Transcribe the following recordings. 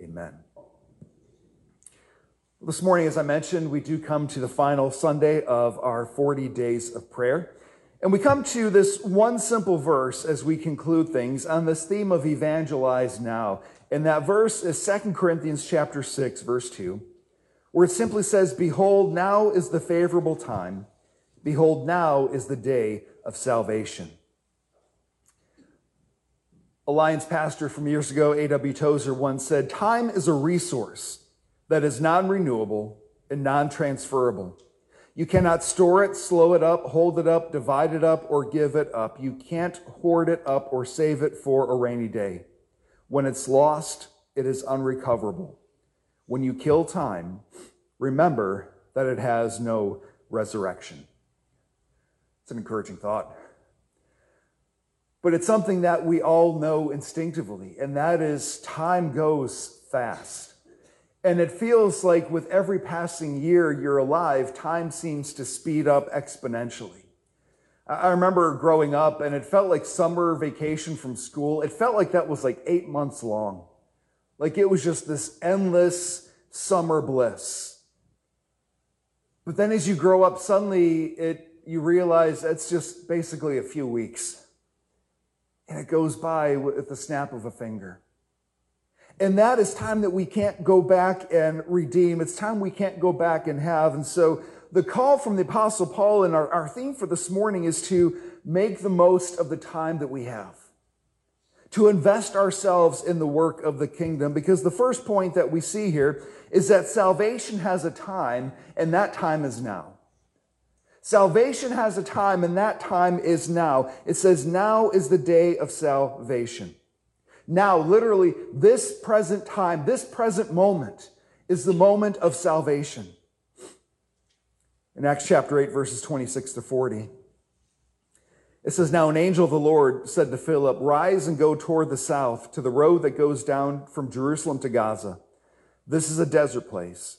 Amen. This morning, as I mentioned, we do come to the final Sunday of our 40 days of prayer. And we come to this one simple verse as we conclude things on this theme of evangelize now. And that verse is 2 Corinthians chapter 6, verse 2, where it simply says, Behold, now is the favorable time. Behold, now is the day of salvation. Alliance pastor from years ago, A.W. Tozer, once said, Time is a resource that is non renewable and non transferable. You cannot store it, slow it up, hold it up, divide it up, or give it up. You can't hoard it up or save it for a rainy day. When it's lost, it is unrecoverable. When you kill time, remember that it has no resurrection. It's an encouraging thought. But it's something that we all know instinctively, and that is time goes fast. And it feels like with every passing year you're alive, time seems to speed up exponentially. I remember growing up and it felt like summer vacation from school. It felt like that was like eight months long. Like it was just this endless summer bliss. But then as you grow up, suddenly it, you realize that's just basically a few weeks and it goes by with the snap of a finger. And that is time that we can't go back and redeem. It's time we can't go back and have. And so the call from the Apostle Paul and our, our theme for this morning is to make the most of the time that we have, to invest ourselves in the work of the kingdom. Because the first point that we see here is that salvation has a time, and that time is now. Salvation has a time, and that time is now. It says, Now is the day of salvation. Now, literally, this present time, this present moment is the moment of salvation. In Acts chapter 8, verses 26 to 40, it says, Now an angel of the Lord said to Philip, Rise and go toward the south to the road that goes down from Jerusalem to Gaza. This is a desert place.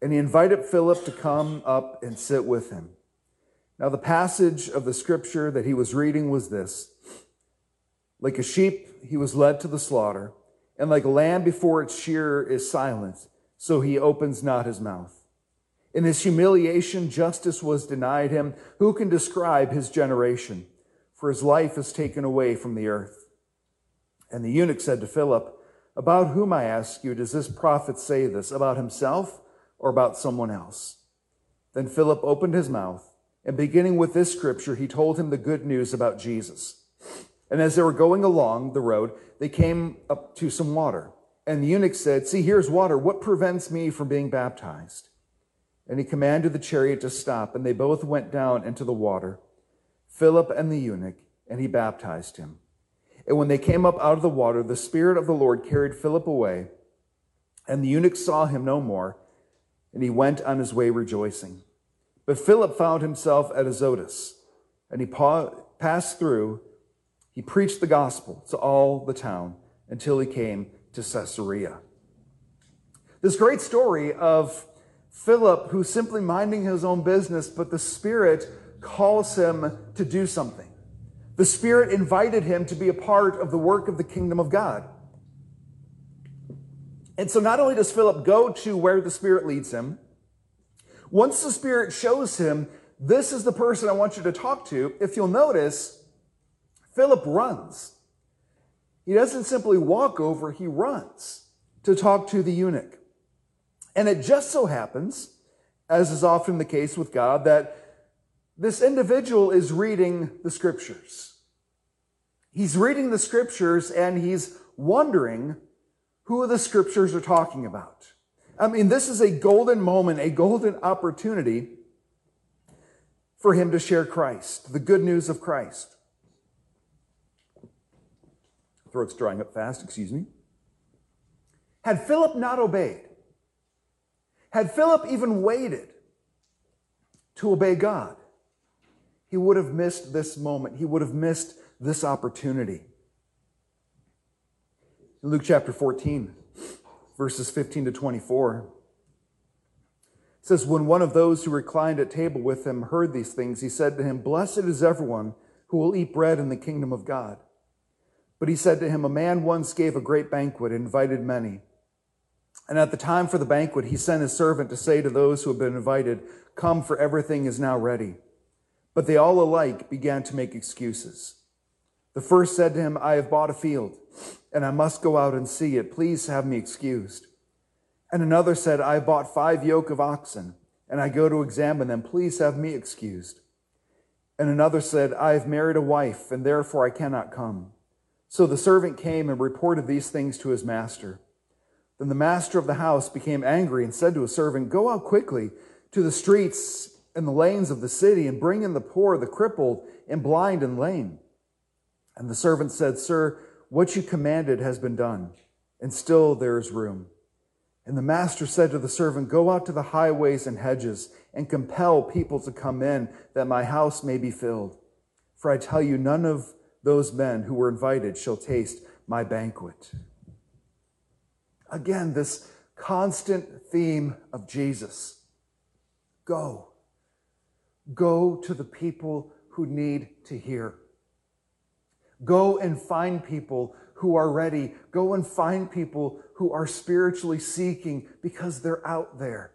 And he invited Philip to come up and sit with him. Now, the passage of the scripture that he was reading was this Like a sheep, he was led to the slaughter, and like a lamb before its shearer is silent, so he opens not his mouth. In his humiliation, justice was denied him. Who can describe his generation? For his life is taken away from the earth. And the eunuch said to Philip, About whom, I ask you, does this prophet say this? About himself? Or about someone else. Then Philip opened his mouth, and beginning with this scripture, he told him the good news about Jesus. And as they were going along the road, they came up to some water. And the eunuch said, See, here's water. What prevents me from being baptized? And he commanded the chariot to stop, and they both went down into the water, Philip and the eunuch, and he baptized him. And when they came up out of the water, the Spirit of the Lord carried Philip away, and the eunuch saw him no more and he went on his way rejoicing. But Philip found himself at Azotus, and he passed through. He preached the gospel to all the town until he came to Caesarea. This great story of Philip, who's simply minding his own business, but the Spirit calls him to do something. The Spirit invited him to be a part of the work of the kingdom of God. And so not only does Philip go to where the Spirit leads him, once the Spirit shows him, this is the person I want you to talk to, if you'll notice, Philip runs. He doesn't simply walk over, he runs to talk to the eunuch. And it just so happens, as is often the case with God, that this individual is reading the scriptures. He's reading the scriptures and he's wondering who the scriptures are talking about. I mean, this is a golden moment, a golden opportunity for him to share Christ, the good news of Christ. Throat's drying up fast, excuse me. Had Philip not obeyed, had Philip even waited to obey God, he would have missed this moment. He would have missed this opportunity. In Luke chapter 14, verses 15 to 24, it says, When one of those who reclined at table with him heard these things, he said to him, Blessed is everyone who will eat bread in the kingdom of God. But he said to him, A man once gave a great banquet and invited many. And at the time for the banquet, he sent his servant to say to those who had been invited, Come, for everything is now ready. But they all alike began to make excuses. The first said to him, I have bought a field, and I must go out and see it. Please have me excused. And another said, I have bought five yoke of oxen, and I go to examine them. Please have me excused. And another said, I have married a wife, and therefore I cannot come. So the servant came and reported these things to his master. Then the master of the house became angry and said to his servant, Go out quickly to the streets and the lanes of the city and bring in the poor, the crippled, and blind and lame. And the servant said, Sir, what you commanded has been done, and still there is room. And the master said to the servant, Go out to the highways and hedges and compel people to come in, that my house may be filled. For I tell you, none of those men who were invited shall taste my banquet. Again, this constant theme of Jesus go. Go to the people who need to hear. Go and find people who are ready. Go and find people who are spiritually seeking because they're out there.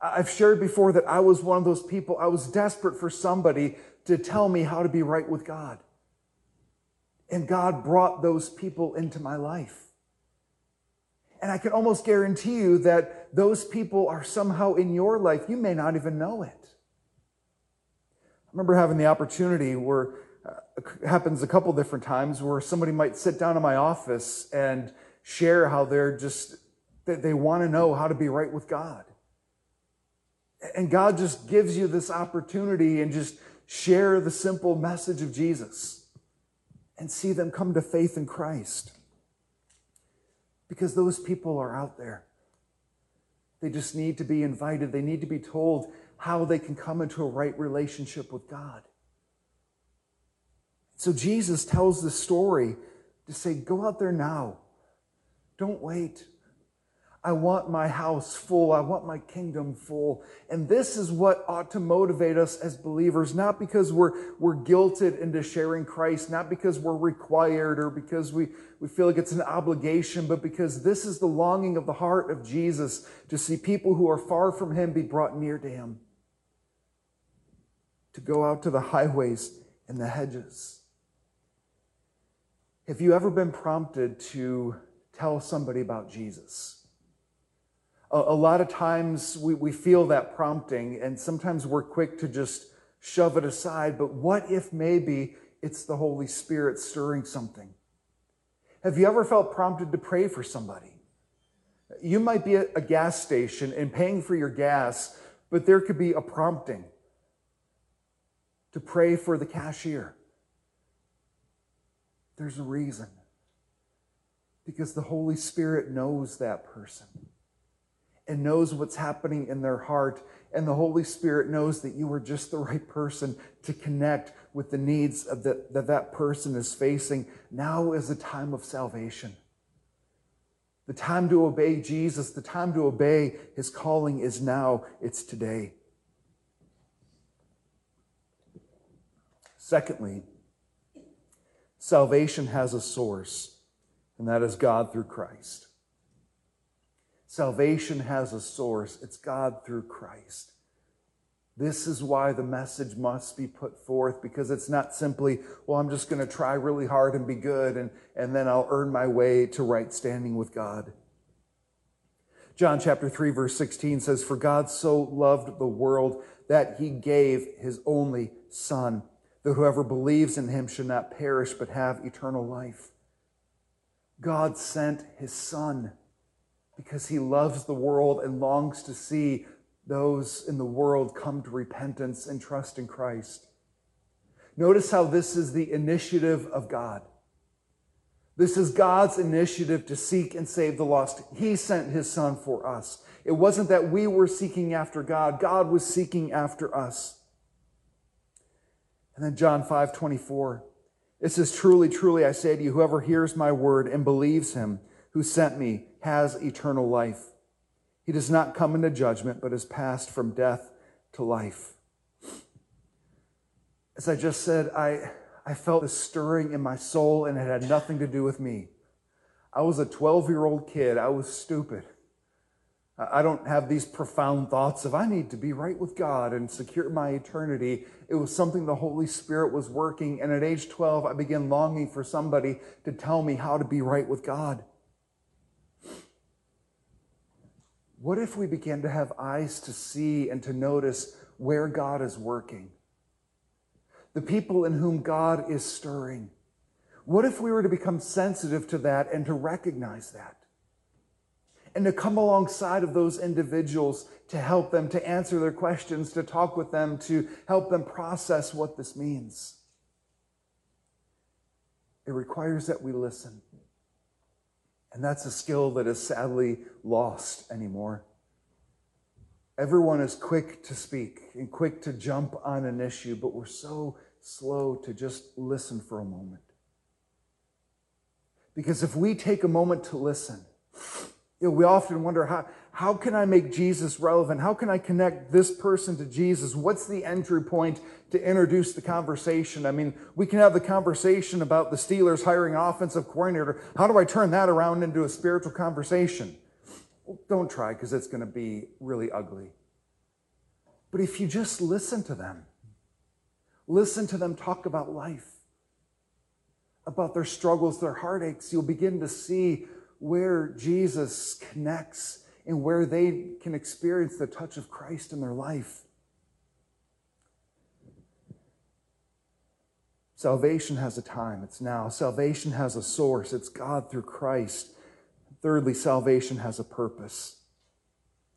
I've shared before that I was one of those people, I was desperate for somebody to tell me how to be right with God. And God brought those people into my life. And I can almost guarantee you that those people are somehow in your life. You may not even know it. I remember having the opportunity where happens a couple different times where somebody might sit down in my office and share how they're just, that they want to know how to be right with God. And God just gives you this opportunity and just share the simple message of Jesus and see them come to faith in Christ. Because those people are out there. They just need to be invited. They need to be told how they can come into a right relationship with God. So Jesus tells this story to say, go out there now. Don't wait. I want my house full. I want my kingdom full. And this is what ought to motivate us as believers, not because we're, we're guilted into sharing Christ, not because we're required or because we, we feel like it's an obligation, but because this is the longing of the heart of Jesus to see people who are far from him be brought near to him. To go out to the highways and the hedges. Have you ever been prompted to tell somebody about Jesus? a, a lot of times we, we feel that prompting, and sometimes we're quick to just shove it aside. But what if maybe it's the Holy Spirit stirring something? Have you ever felt prompted to pray for somebody? You might be at a gas station and paying for your gas, but there could be a prompting to pray for the cashier. There's a reason. Because the Holy Spirit knows that person and knows what's happening in their heart. And the Holy Spirit knows that you are just the right person to connect with the needs of the, that that person is facing. Now is a time of salvation. The time to obey Jesus, the time to obey his calling is now. It's today. Secondly, salvation has a source, and that is God through Christ. Salvation has a source. It's God through Christ. This is why the message must be put forth because it's not simply, well, I'm just going to try really hard and be good and, and then I'll earn my way to right standing with God. John chapter 3 verse 16 says, For God so loved the world that he gave his only son, that whoever believes in him should not perish but have eternal life. God sent his son because he loves the world and longs to see those in the world come to repentance and trust in Christ. Notice how this is the initiative of God. This is God's initiative to seek and save the lost. He sent his son for us. It wasn't that we were seeking after God, God was seeking after us. And then John 5 24. It says, Truly, truly, I say to you, whoever hears my word and believes him who sent me has eternal life. He does not come into judgment, but is passed from death to life. As I just said, I, I felt a stirring in my soul, and it had nothing to do with me. I was a 12 year old kid. I was stupid. I don't have these profound thoughts of I need to be right with God and secure my eternity. It was something the Holy Spirit was working. And at age 12, I began longing for somebody to tell me how to be right with God. What if we began to have eyes to see and to notice where God is working? The people in whom God is stirring. What if we were to become sensitive to that and to recognize that? And to come alongside of those individuals to help them, to answer their questions, to talk with them, to help them process what this means. It requires that we listen. And that's a skill that is sadly lost anymore. Everyone is quick to speak and quick to jump on an issue, but we're so slow to just listen for a moment. Because if we take a moment to listen, you know, we often wonder how, how can I make Jesus relevant? How can I connect this person to Jesus? What's the entry point to introduce the conversation? I mean, we can have the conversation about the Steelers hiring an offensive coordinator. How do I turn that around into a spiritual conversation? Well, don't try because it's going to be really ugly. But if you just listen to them, listen to them talk about life, about their struggles, their heartaches, you'll begin to see where Jesus connects and where they can experience the touch of Christ in their life. Salvation has a time, it's now. Salvation has a source, it's God through Christ. Thirdly, salvation has a purpose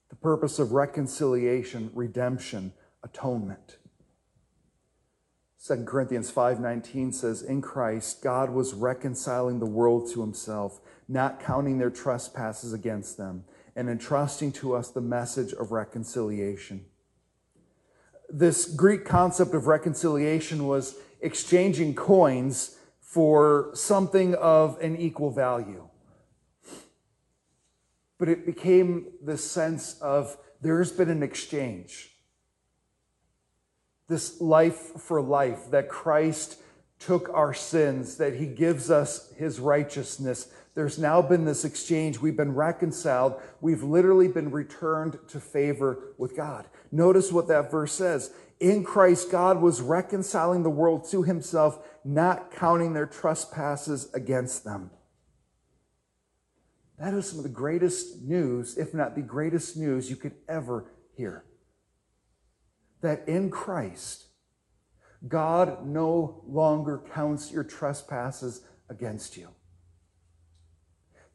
the purpose of reconciliation, redemption, atonement. 2 Corinthians 5:19 says in Christ God was reconciling the world to himself not counting their trespasses against them, and entrusting to us the message of reconciliation. This Greek concept of reconciliation was exchanging coins for something of an equal value. But it became the sense of there's been an exchange. This life for life, that Christ took our sins, that he gives us his righteousness, there's now been this exchange. We've been reconciled. We've literally been returned to favor with God. Notice what that verse says. In Christ, God was reconciling the world to himself, not counting their trespasses against them. That is some of the greatest news, if not the greatest news you could ever hear. That in Christ, God no longer counts your trespasses against you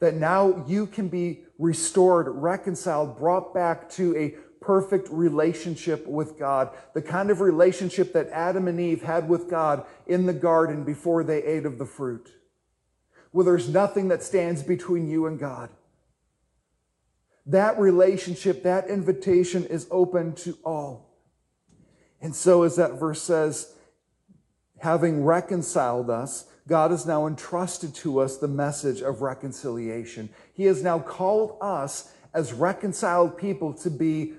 that now you can be restored, reconciled, brought back to a perfect relationship with God, the kind of relationship that Adam and Eve had with God in the garden before they ate of the fruit, where there's nothing that stands between you and God. That relationship, that invitation is open to all. And so, as that verse says, having reconciled us, God has now entrusted to us the message of reconciliation. He has now called us as reconciled people to be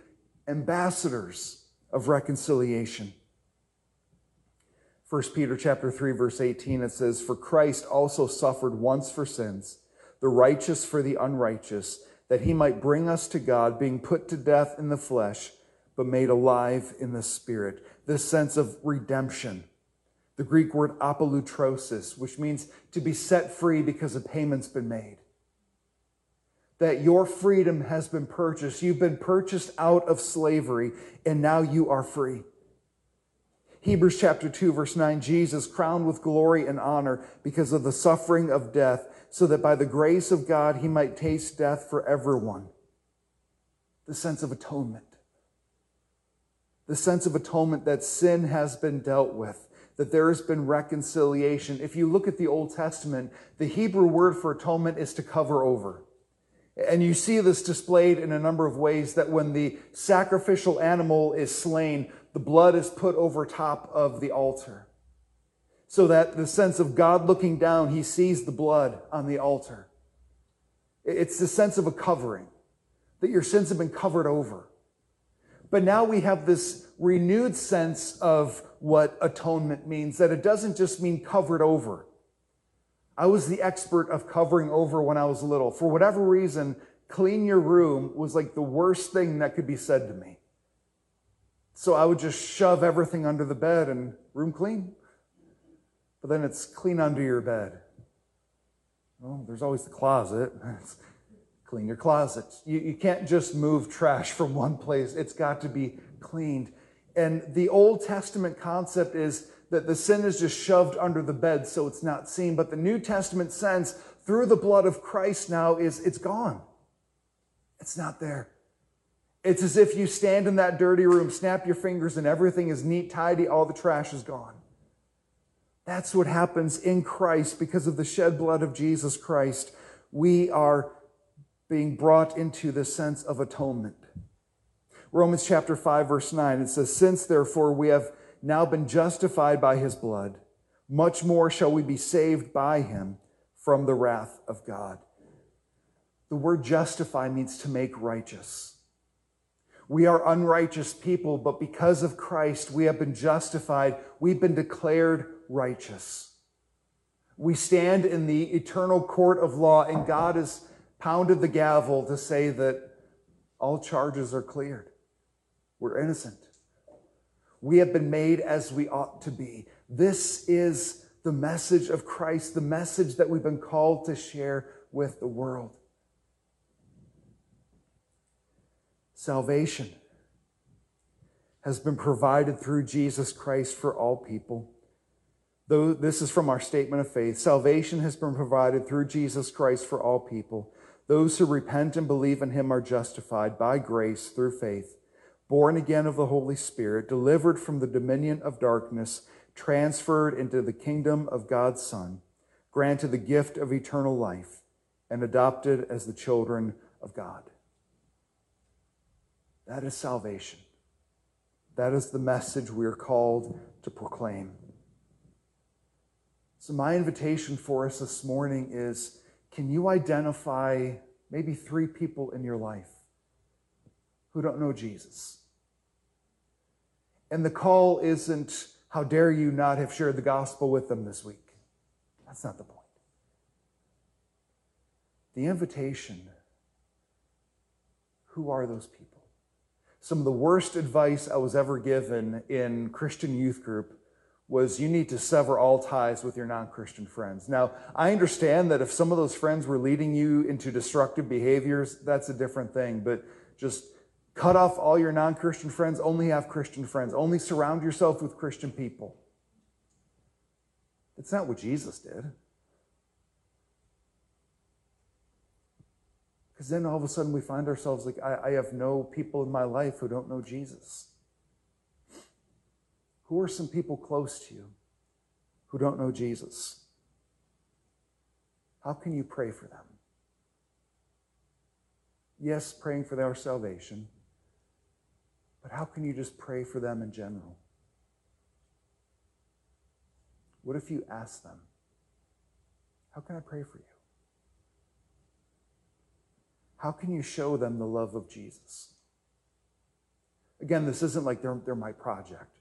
ambassadors of reconciliation. 1 Peter chapter 3 verse 18 it says for Christ also suffered once for sins the righteous for the unrighteous that he might bring us to God being put to death in the flesh but made alive in the spirit this sense of redemption the Greek word apolutrosis, which means to be set free because a payment's been made. That your freedom has been purchased. You've been purchased out of slavery, and now you are free. Hebrews chapter 2, verse 9 Jesus crowned with glory and honor because of the suffering of death, so that by the grace of God he might taste death for everyone. The sense of atonement. The sense of atonement that sin has been dealt with that there has been reconciliation. If you look at the Old Testament, the Hebrew word for atonement is to cover over. And you see this displayed in a number of ways that when the sacrificial animal is slain, the blood is put over top of the altar. So that the sense of God looking down, he sees the blood on the altar. It's the sense of a covering, that your sins have been covered over. But now we have this renewed sense of what atonement means, that it doesn't just mean covered over. I was the expert of covering over when I was little. For whatever reason, clean your room was like the worst thing that could be said to me. So I would just shove everything under the bed and room clean. But then it's clean under your bed. Well, there's always the closet. clean your closet. You, you can't just move trash from one place. It's got to be cleaned. And the Old Testament concept is that the sin is just shoved under the bed so it's not seen. But the New Testament sense through the blood of Christ now is it's gone. It's not there. It's as if you stand in that dirty room, snap your fingers, and everything is neat, tidy, all the trash is gone. That's what happens in Christ because of the shed blood of Jesus Christ. We are being brought into the sense of atonement. Romans chapter 5, verse 9, it says, Since therefore we have now been justified by his blood, much more shall we be saved by him from the wrath of God. The word justify means to make righteous. We are unrighteous people, but because of Christ, we have been justified. We've been declared righteous. We stand in the eternal court of law, and God has pounded the gavel to say that all charges are cleared. We're innocent. We have been made as we ought to be. This is the message of Christ, the message that we've been called to share with the world. Salvation has been provided through Jesus Christ for all people. Though this is from our statement of faith, salvation has been provided through Jesus Christ for all people. Those who repent and believe in him are justified by grace through faith born again of the Holy Spirit, delivered from the dominion of darkness, transferred into the kingdom of God's Son, granted the gift of eternal life, and adopted as the children of God. That is salvation. That is the message we are called to proclaim. So, my invitation for us this morning is can you identify maybe three people in your life who don't know Jesus? And the call isn't, how dare you not have shared the gospel with them this week? That's not the point. The invitation who are those people? Some of the worst advice I was ever given in Christian youth group was you need to sever all ties with your non Christian friends. Now, I understand that if some of those friends were leading you into destructive behaviors, that's a different thing, but just Cut off all your non Christian friends, only have Christian friends, only surround yourself with Christian people. It's not what Jesus did. Because then all of a sudden we find ourselves like, I, I, have no people in my life who don't know Jesus. Who are some people close to you who don't know Jesus? How can you pray for them? Yes, praying for their salvation. But how can you just pray for them in general? What if you ask them, How can I pray for you? How can you show them the love of Jesus? Again, this isn't like they're, they're my project.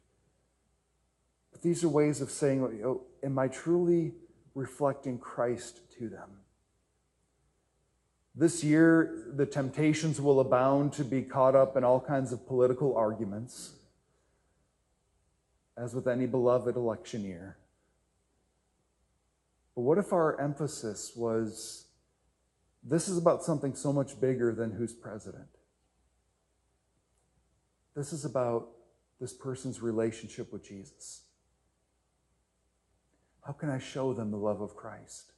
But these are ways of saying, Am I truly reflecting Christ to them? This year, the temptations will abound to be caught up in all kinds of political arguments, as with any beloved election year. But what if our emphasis was this is about something so much bigger than who's president? This is about this person's relationship with Jesus. How can I show them the love of Christ?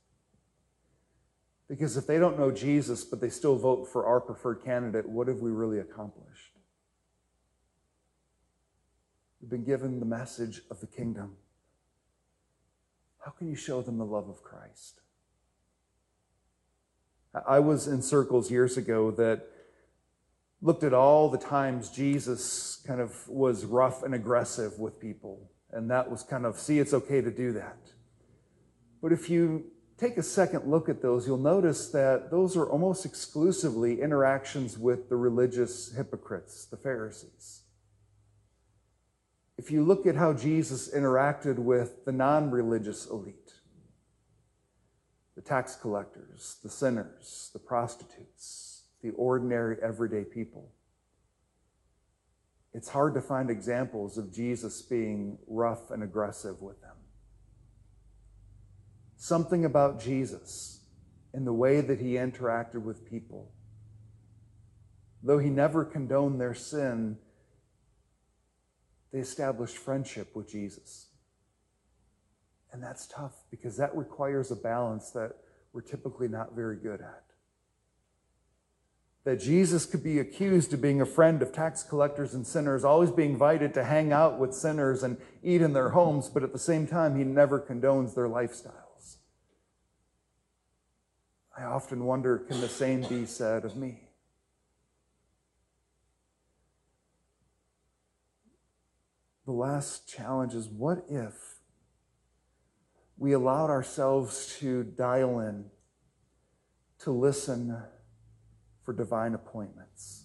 Because if they don't know Jesus, but they still vote for our preferred candidate, what have we really accomplished? We've been given the message of the kingdom. How can you show them the love of Christ? I was in circles years ago that looked at all the times Jesus kind of was rough and aggressive with people. And that was kind of, see, it's okay to do that. But if you take a second look at those, you'll notice that those are almost exclusively interactions with the religious hypocrites, the Pharisees. If you look at how Jesus interacted with the non religious elite, the tax collectors, the sinners, the prostitutes, the ordinary everyday people, it's hard to find examples of Jesus being rough and aggressive with them. Something about Jesus in the way that he interacted with people. Though he never condoned their sin, they established friendship with Jesus. And that's tough because that requires a balance that we're typically not very good at. That Jesus could be accused of being a friend of tax collectors and sinners, always being invited to hang out with sinners and eat in their homes, but at the same time, he never condones their lifestyles. I often wonder can the same be said of me? The last challenge is what if we allowed ourselves to dial in, to listen for divine appointments?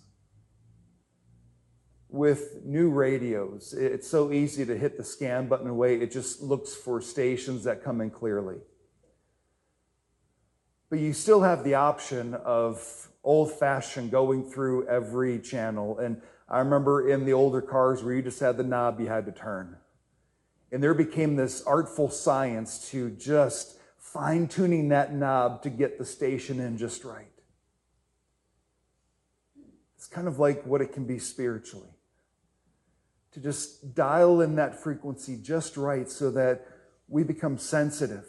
With new radios, it's so easy to hit the scan button away, it just looks for stations that come in clearly. But you still have the option of old fashioned going through every channel. And I remember in the older cars where you just had the knob you had to turn. And there became this artful science to just fine tuning that knob to get the station in just right. It's kind of like what it can be spiritually. To just dial in that frequency just right so that we become sensitive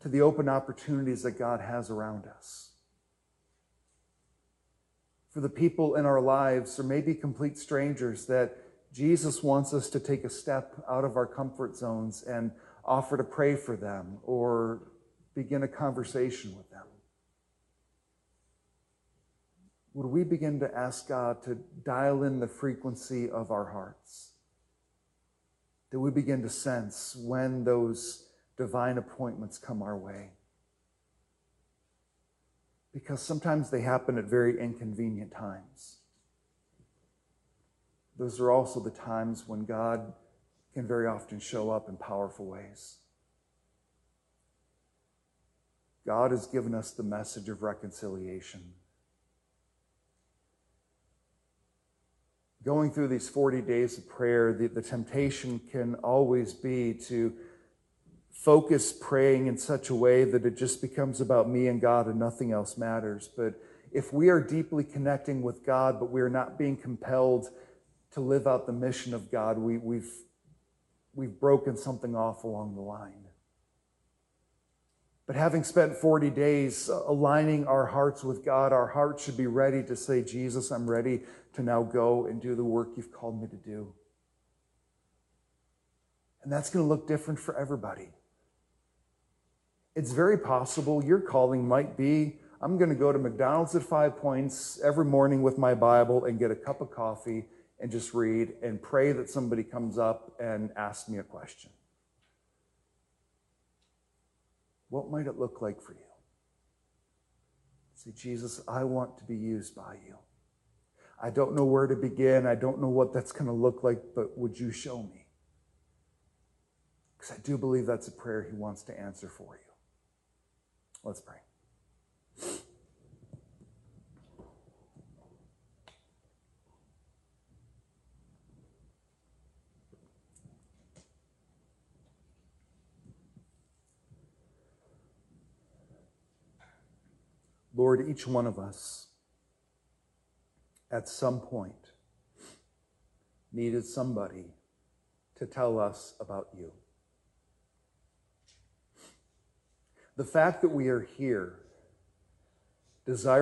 to the open opportunities that God has around us. For the people in our lives, or maybe complete strangers, that Jesus wants us to take a step out of our comfort zones and offer to pray for them or begin a conversation with them. Would we begin to ask God to dial in the frequency of our hearts? That we begin to sense when those divine appointments come our way. Because sometimes they happen at very inconvenient times. Those are also the times when God can very often show up in powerful ways. God has given us the message of reconciliation. Going through these 40 days of prayer, the, the temptation can always be to focus praying in such a way that it just becomes about me and God and nothing else matters. But if we are deeply connecting with God, but we are not being compelled to live out the mission of God, we, we've, we've broken something off along the line. But having spent 40 days uh, aligning our hearts with God, our hearts should be ready to say, Jesus, I'm ready to now go and do the work you've called me to do. And that's going to look different for everybody it's very possible your calling might be I'm going to go to McDonald's at Five Points every morning with my Bible and get a cup of coffee and just read and pray that somebody comes up and asks me a question. What might it look like for you? Say, Jesus, I want to be used by you. I don't know where to begin. I don't know what that's going to look like, but would you show me? Because I do believe that's a prayer he wants to answer for you. Let's pray. Lord, each one of us at some point needed somebody to tell us about you. The fact that we are here, desire